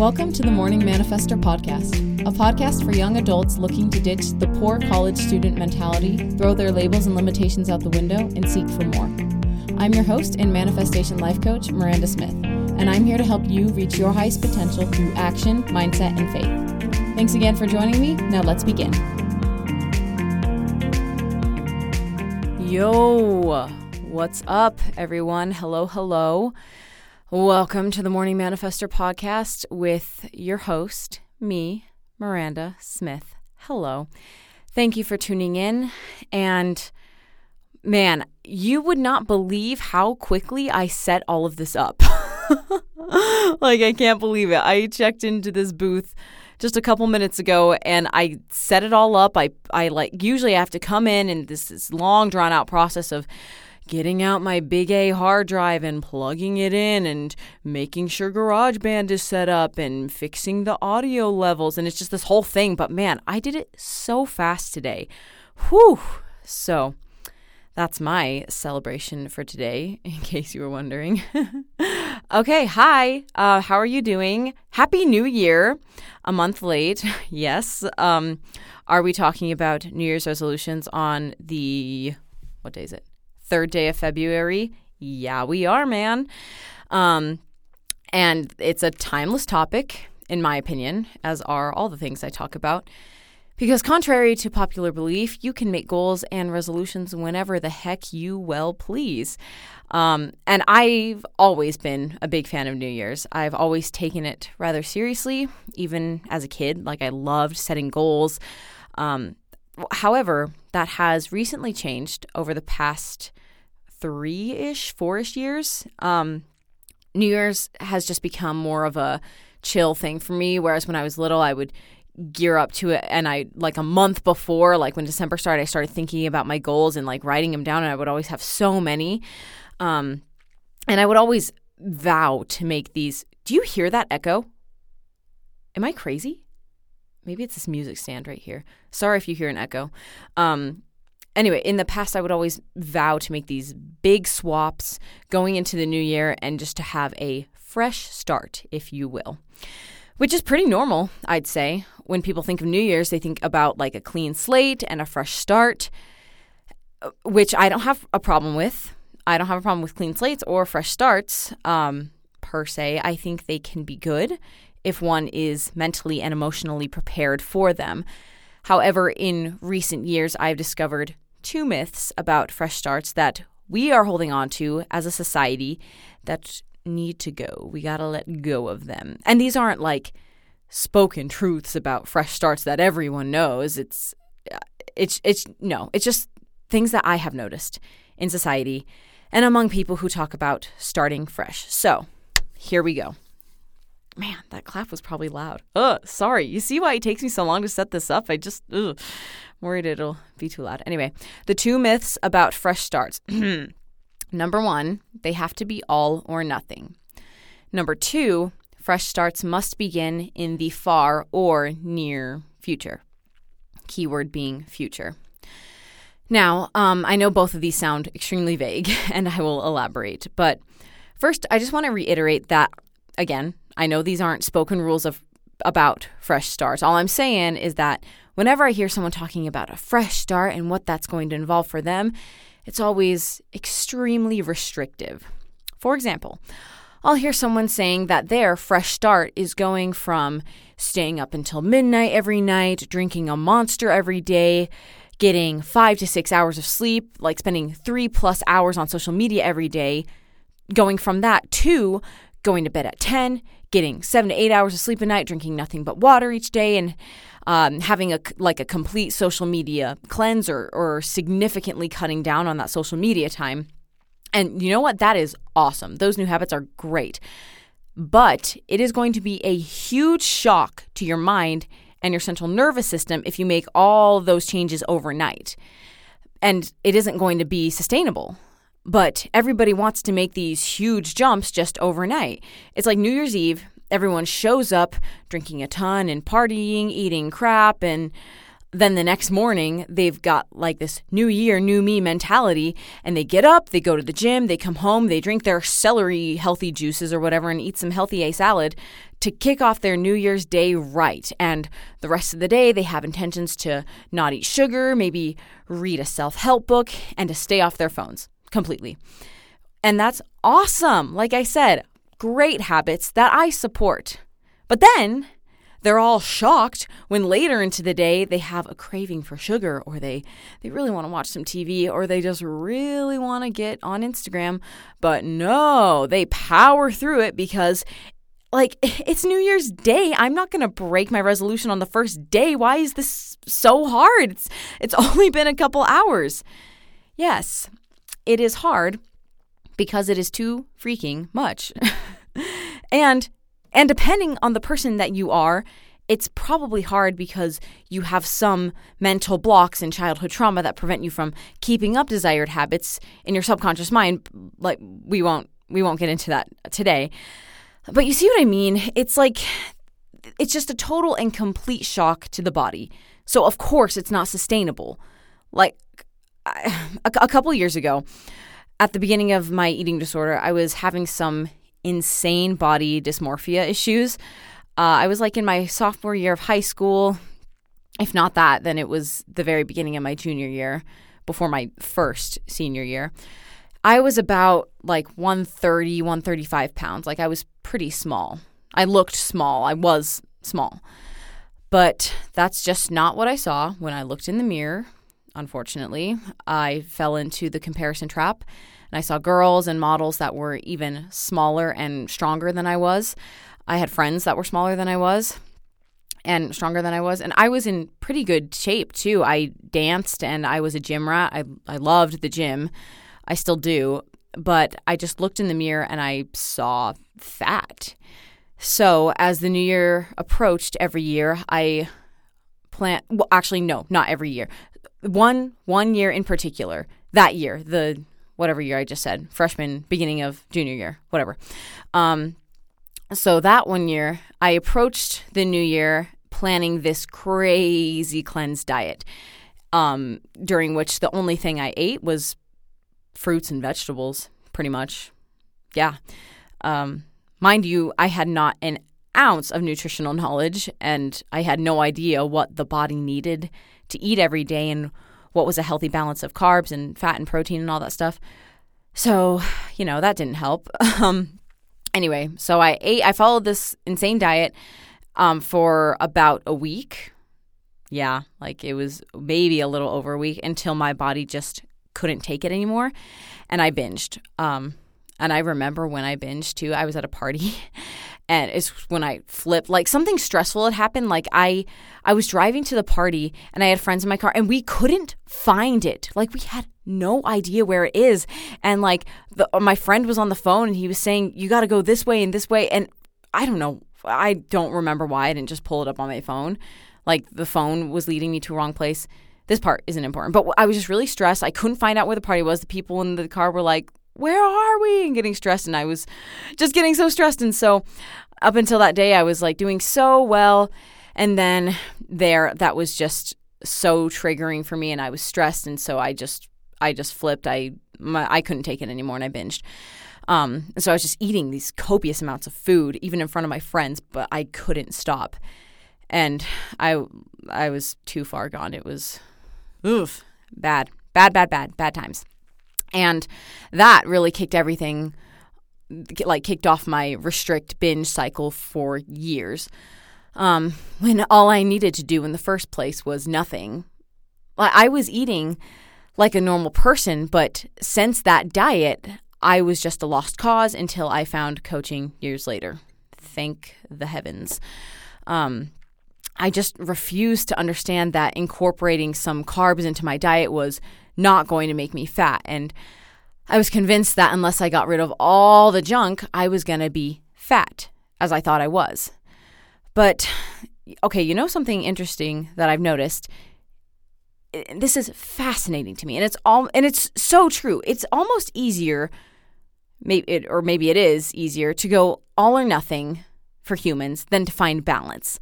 Welcome to the Morning Manifester podcast, a podcast for young adults looking to ditch the poor college student mentality, throw their labels and limitations out the window, and seek for more. I'm your host and manifestation life coach, Miranda Smith, and I'm here to help you reach your highest potential through action, mindset, and faith. Thanks again for joining me. Now let's begin. Yo, what's up, everyone? Hello, hello. Welcome to the Morning Manifester podcast with your host, me, Miranda Smith. Hello. Thank you for tuning in. And man, you would not believe how quickly I set all of this up. like, I can't believe it. I checked into this booth just a couple minutes ago and I set it all up. I, I like usually I have to come in and this, this long drawn out process of getting out my big A hard drive and plugging it in and making sure GarageBand is set up and fixing the audio levels. And it's just this whole thing. But man, I did it so fast today. Whew. So that's my celebration for today, in case you were wondering. okay, hi. Uh, how are you doing? Happy New Year. A month late. yes. Um, are we talking about New Year's resolutions on the, what day is it? Third day of February. Yeah, we are, man. Um, and it's a timeless topic, in my opinion, as are all the things I talk about. Because, contrary to popular belief, you can make goals and resolutions whenever the heck you well please. Um, and I've always been a big fan of New Year's. I've always taken it rather seriously, even as a kid. Like, I loved setting goals. Um, however, that has recently changed over the past three ish, four ish years. Um, New Year's has just become more of a chill thing for me. Whereas when I was little, I would gear up to it and I like a month before like when December started I started thinking about my goals and like writing them down and I would always have so many um and I would always vow to make these Do you hear that echo? Am I crazy? Maybe it's this music stand right here. Sorry if you hear an echo. Um anyway, in the past, I would always vow to make these big swaps going into the new year and just to have a fresh start, if you will, which is pretty normal, I'd say. When people think of New Year's, they think about like a clean slate and a fresh start, uh, which I don't have a problem with. I don't have a problem with clean slates or fresh starts um, per se. I think they can be good if one is mentally and emotionally prepared for them. However, in recent years, I've discovered two myths about fresh starts that we are holding on to as a society that need to go. We got to let go of them. And these aren't like spoken truths about fresh starts that everyone knows. It's uh, it's it's no, it's just things that I have noticed in society and among people who talk about starting fresh. So, here we go. Man, that clap was probably loud. Ugh, sorry. You see why it takes me so long to set this up? I just ugh, worried it'll be too loud. Anyway, the two myths about fresh starts. Number one, they have to be all or nothing. Number two, fresh starts must begin in the far or near future. Keyword being future. Now, um, I know both of these sound extremely vague, and I will elaborate. But first, I just want to reiterate that, again, I know these aren't spoken rules of about fresh starts. All I'm saying is that whenever I hear someone talking about a fresh start and what that's going to involve for them, it's always extremely restrictive. For example, I'll hear someone saying that their fresh start is going from staying up until midnight every night, drinking a monster every day, getting five to six hours of sleep, like spending three plus hours on social media every day, going from that to going to bed at 10, getting seven to eight hours of sleep a night, drinking nothing but water each day, and um, having a like a complete social media cleanse or, or significantly cutting down on that social media time. And you know what? That is awesome. Those new habits are great. But it is going to be a huge shock to your mind and your central nervous system if you make all those changes overnight. And it isn't going to be sustainable. But everybody wants to make these huge jumps just overnight. It's like New Year's Eve, everyone shows up drinking a ton and partying, eating crap, and then the next morning they've got like this new year, new me mentality, and they get up, they go to the gym, they come home, they drink their celery healthy juices or whatever, and eat some healthy A salad to kick off their New Year's Day right. And the rest of the day, they have intentions to not eat sugar, maybe read a self help book, and to stay off their phones completely. And that's awesome. Like I said, great habits that I support. But then they're all shocked when later into the day they have a craving for sugar or they, they really want to watch some TV or they just really want to get on Instagram. But no, they power through it because like it's New Year's Day. I'm not going to break my resolution on the first day. Why is this so hard? It's it's only been a couple hours. Yes, it is hard because it is too freaking much. and and depending on the person that you are, it's probably hard because you have some mental blocks in childhood trauma that prevent you from keeping up desired habits in your subconscious mind. Like we won't we won't get into that today. But you see what I mean? It's like it's just a total and complete shock to the body. So of course it's not sustainable. Like a, a couple years ago, at the beginning of my eating disorder, I was having some insane body dysmorphia issues. Uh, I was like in my sophomore year of high school. If not that, then it was the very beginning of my junior year, before my first senior year. I was about like 130, 135 pounds. Like I was pretty small. I looked small. I was small. But that's just not what I saw when I looked in the mirror. Unfortunately, I fell into the comparison trap and I saw girls and models that were even smaller and stronger than I was. I had friends that were smaller than I was and stronger than I was. And I was in pretty good shape too. I danced and I was a gym rat. I, I loved the gym. I still do. But I just looked in the mirror and I saw fat. So as the new year approached every year, I plan well actually no, not every year. One one year in particular, that year, the whatever year I just said, freshman, beginning of junior year, whatever. Um, so that one year, I approached the new year planning this crazy cleanse diet, um, during which the only thing I ate was fruits and vegetables, pretty much. Yeah. Um, mind you, I had not an ounce of nutritional knowledge, and I had no idea what the body needed to eat every day and what was a healthy balance of carbs and fat and protein and all that stuff. So, you know, that didn't help. Um, anyway, so I ate, I followed this insane diet um, for about a week. Yeah, like it was maybe a little over a week until my body just couldn't take it anymore. And I binged. Um, and I remember when I binged too, I was at a party and it's when I flipped like something stressful had happened like I I was driving to the party and I had friends in my car and we couldn't find it. Like we had no idea where it is and like the, my friend was on the phone and he was saying you got to go this way and this way and I don't know I don't remember why I didn't just pull it up on my phone. Like the phone was leading me to a wrong place. This part isn't important, but I was just really stressed. I couldn't find out where the party was. The people in the car were like, where are we? And getting stressed. And I was just getting so stressed. And so up until that day, I was like doing so well. And then there, that was just so triggering for me. And I was stressed. And so I just, I just flipped. I, my, I couldn't take it anymore and I binged. Um, and so I was just eating these copious amounts of food, even in front of my friends, but I couldn't stop. And I, I was too far gone. It was, oof, bad, bad, bad, bad, bad times. And that really kicked everything, like kicked off my restrict binge cycle for years. Um, when all I needed to do in the first place was nothing. I was eating like a normal person, but since that diet, I was just a lost cause until I found coaching years later. Thank the heavens. Um, I just refused to understand that incorporating some carbs into my diet was not going to make me fat. And I was convinced that unless I got rid of all the junk, I was going to be fat, as I thought I was. But, okay, you know something interesting that I've noticed? This is fascinating to me, and it's all, and it's so true. It's almost easier, maybe it, or maybe it is easier to go all or nothing for humans than to find balance.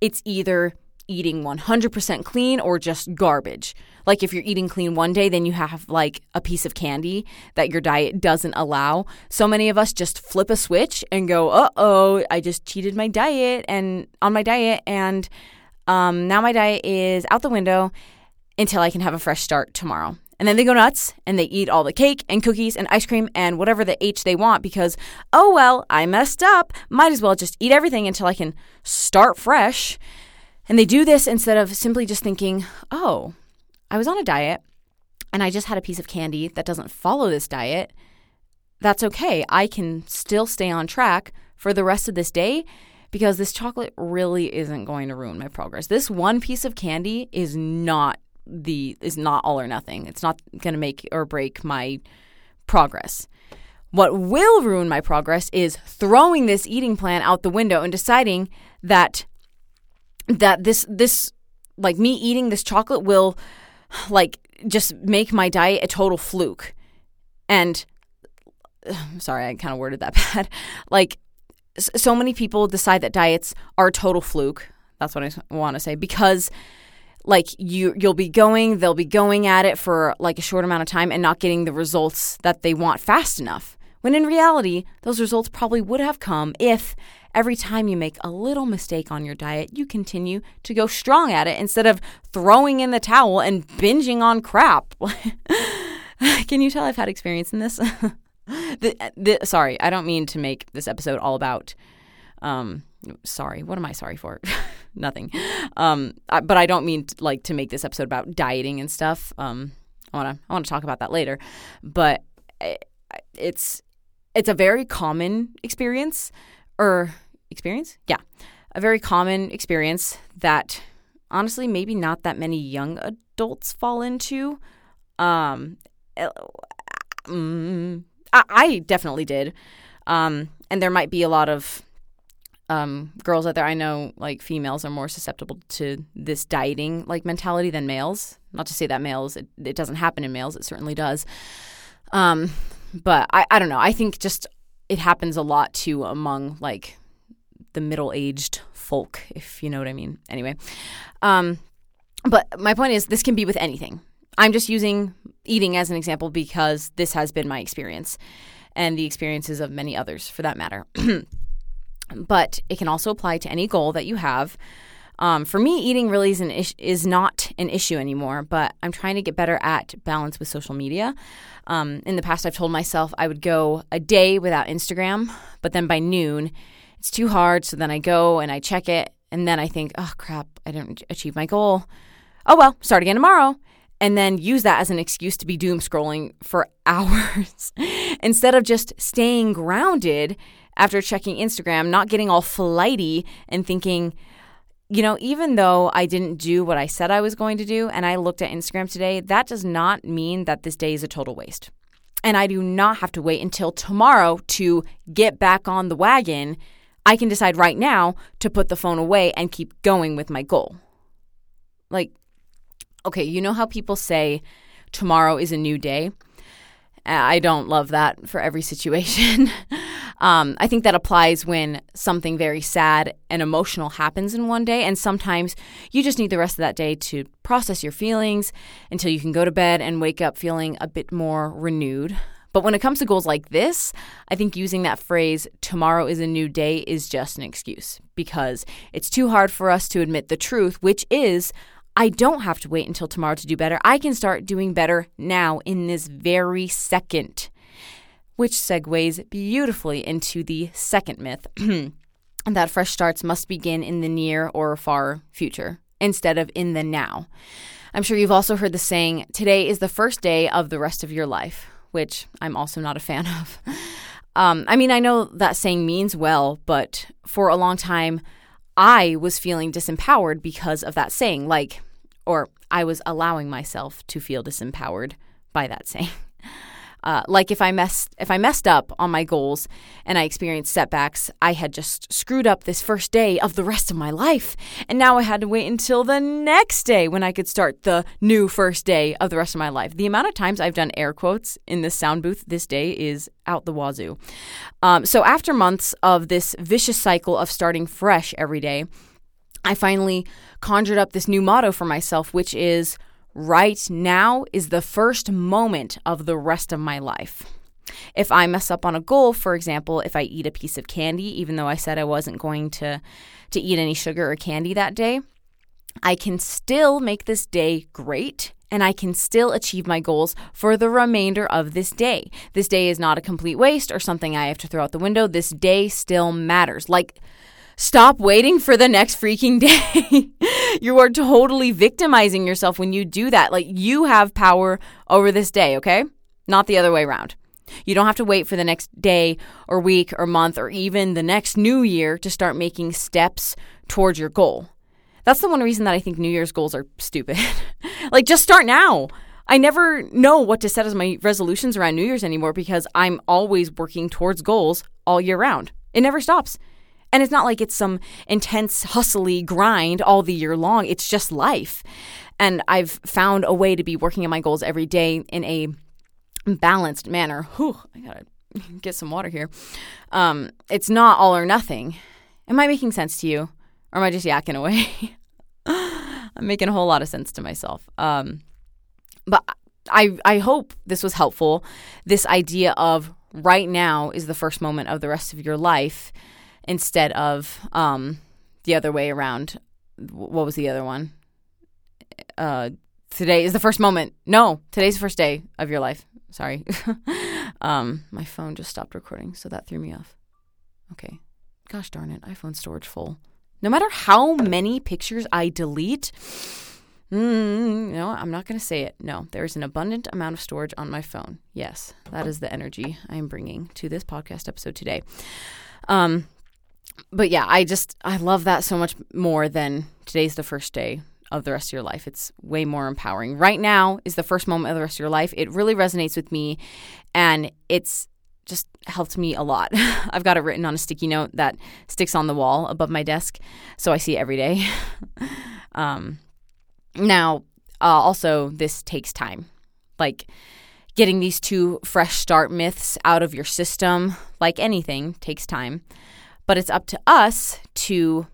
It's either eating 100% clean or just garbage. Like if you're eating clean one day, then you have like a piece of candy that your diet doesn't allow. So many of us just flip a switch and go, "Uh oh, I just cheated my diet and on my diet, and um, now my diet is out the window until I can have a fresh start tomorrow." And then they go nuts and they eat all the cake and cookies and ice cream and whatever the H they want because, oh well, I messed up. Might as well just eat everything until I can start fresh. And they do this instead of simply just thinking, oh, I was on a diet and I just had a piece of candy that doesn't follow this diet. That's okay. I can still stay on track for the rest of this day because this chocolate really isn't going to ruin my progress. This one piece of candy is not the is not all or nothing. It's not going to make or break my progress. What will ruin my progress is throwing this eating plan out the window and deciding that that this this like me eating this chocolate will like just make my diet a total fluke. And sorry, I kind of worded that bad. Like so many people decide that diets are a total fluke. That's what I want to say because like you you'll be going they'll be going at it for like a short amount of time and not getting the results that they want fast enough when in reality those results probably would have come if every time you make a little mistake on your diet you continue to go strong at it instead of throwing in the towel and binging on crap can you tell i've had experience in this the, the, sorry i don't mean to make this episode all about um, sorry, what am I sorry for? Nothing. Um, I, but I don't mean to, like to make this episode about dieting and stuff. Um, I wanna I wanna talk about that later, but it, it's it's a very common experience or experience, yeah, a very common experience that honestly maybe not that many young adults fall into. Um, mm, I, I definitely did. Um, and there might be a lot of um, girls out there, I know like females are more susceptible to this dieting like mentality than males. Not to say that males it, it doesn't happen in males, it certainly does. Um, but I, I don't know. I think just it happens a lot too among like the middle aged folk, if you know what I mean. Anyway, um, but my point is this can be with anything. I'm just using eating as an example because this has been my experience and the experiences of many others for that matter. but it can also apply to any goal that you have. Um, for me, eating really is, is, is not an issue anymore, but I'm trying to get better at balance with social media. Um, in the past, I've told myself I would go a day without Instagram, but then by noon, it's too hard. So then I go and I check it, and then I think, oh crap, I didn't achieve my goal. Oh well, start again tomorrow. And then use that as an excuse to be doom scrolling for hours instead of just staying grounded after checking Instagram, not getting all flighty and thinking, you know, even though I didn't do what I said I was going to do and I looked at Instagram today, that does not mean that this day is a total waste. And I do not have to wait until tomorrow to get back on the wagon. I can decide right now to put the phone away and keep going with my goal. Like, okay, you know how people say tomorrow is a new day? I don't love that for every situation. um, I think that applies when something very sad and emotional happens in one day. And sometimes you just need the rest of that day to process your feelings until you can go to bed and wake up feeling a bit more renewed. But when it comes to goals like this, I think using that phrase, tomorrow is a new day, is just an excuse because it's too hard for us to admit the truth, which is I don't have to wait until tomorrow to do better. I can start doing better now in this very second. Which segues beautifully into the second myth that fresh starts must begin in the near or far future instead of in the now. I'm sure you've also heard the saying, today is the first day of the rest of your life, which I'm also not a fan of. Um, I mean, I know that saying means well, but for a long time, I was feeling disempowered because of that saying, like, or I was allowing myself to feel disempowered by that saying. Uh, like if I messed if I messed up on my goals and I experienced setbacks, I had just screwed up this first day of the rest of my life, and now I had to wait until the next day when I could start the new first day of the rest of my life. The amount of times I've done air quotes in this sound booth this day is out the wazoo. Um, so after months of this vicious cycle of starting fresh every day. I finally conjured up this new motto for myself, which is right now is the first moment of the rest of my life. If I mess up on a goal, for example, if I eat a piece of candy, even though I said I wasn't going to, to eat any sugar or candy that day, I can still make this day great and I can still achieve my goals for the remainder of this day. This day is not a complete waste or something I have to throw out the window. This day still matters. Like, stop waiting for the next freaking day. you are totally victimizing yourself when you do that. Like, you have power over this day, okay? Not the other way around. You don't have to wait for the next day or week or month or even the next new year to start making steps towards your goal. That's the one reason that I think New Year's goals are stupid. like, just start now. I never know what to set as my resolutions around New Year's anymore because I'm always working towards goals all year round. It never stops. And it's not like it's some intense, hustly grind all the year long. It's just life. And I've found a way to be working on my goals every day in a balanced manner. Whew, I gotta get some water here. Um, it's not all or nothing. Am I making sense to you? Or am I just yakking away? I'm making a whole lot of sense to myself. Um, but I I hope this was helpful. This idea of right now is the first moment of the rest of your life, instead of um, the other way around. What was the other one? Uh, today is the first moment. No, today's the first day of your life. Sorry. um, my phone just stopped recording, so that threw me off. Okay. Gosh darn it, iPhone storage full. No matter how many pictures I delete, mm, no, I'm not going to say it. No, there's an abundant amount of storage on my phone. Yes, that is the energy I am bringing to this podcast episode today. Um, but yeah, I just I love that so much more than today's the first day of the rest of your life. It's way more empowering. Right now is the first moment of the rest of your life. It really resonates with me and it's just helped me a lot. I've got it written on a sticky note that sticks on the wall above my desk, so I see it every day. um, now, uh, also, this takes time. Like getting these two fresh start myths out of your system, like anything, takes time. But it's up to us to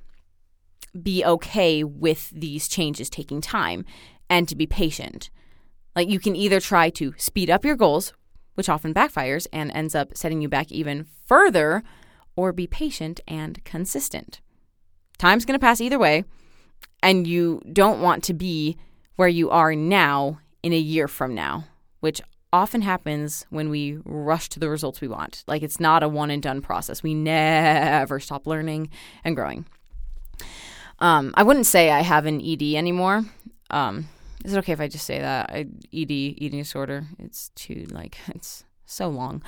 be okay with these changes taking time and to be patient. Like you can either try to speed up your goals, which often backfires and ends up setting you back even further, or be patient and consistent. Time's going to pass either way, and you don't want to be where you are now in a year from now, which often happens when we rush to the results we want. Like it's not a one and done process. We never stop learning and growing. Um, I wouldn't say I have an ED anymore. Um, is it okay if I just say that? I, ED, eating disorder. It's too, like, it's so long.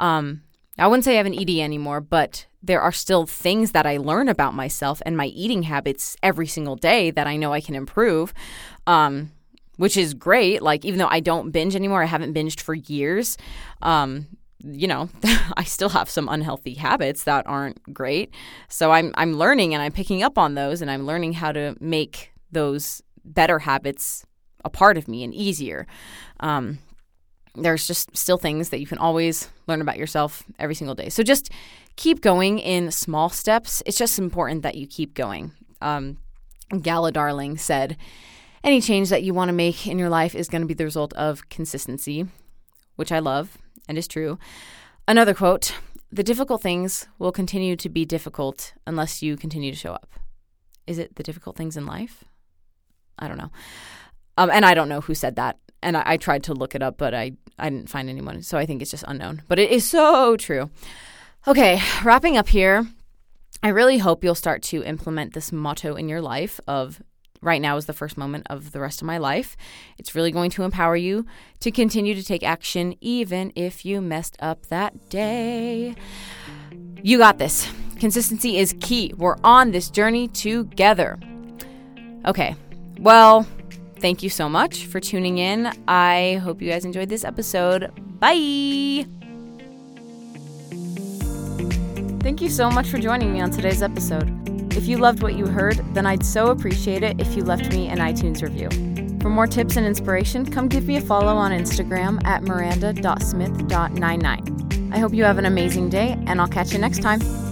Um, I wouldn't say I have an ED anymore, but there are still things that I learn about myself and my eating habits every single day that I know I can improve, um, which is great. Like, even though I don't binge anymore, I haven't binged for years. Um, you know, I still have some unhealthy habits that aren't great. So I'm I'm learning and I'm picking up on those and I'm learning how to make those better habits a part of me and easier. Um, there's just still things that you can always learn about yourself every single day. So just keep going in small steps. It's just important that you keep going. Um, Gala Darling said, Any change that you want to make in your life is going to be the result of consistency, which I love and is true. Another quote The difficult things will continue to be difficult unless you continue to show up. Is it the difficult things in life? I don't know. Um, and I don't know who said that. And I, I tried to look it up, but I, I didn't find anyone. So I think it's just unknown. But it is so true. Okay, wrapping up here. I really hope you'll start to implement this motto in your life of right now is the first moment of the rest of my life. It's really going to empower you to continue to take action even if you messed up that day. You got this. Consistency is key. We're on this journey together. Okay, well, thank you so much for tuning in. I hope you guys enjoyed this episode. Bye. Thank you so much for joining me on today's episode. If you loved what you heard, then I'd so appreciate it if you left me an iTunes review. For more tips and inspiration, come give me a follow on Instagram at miranda.smith.99. I hope you have an amazing day, and I'll catch you next time.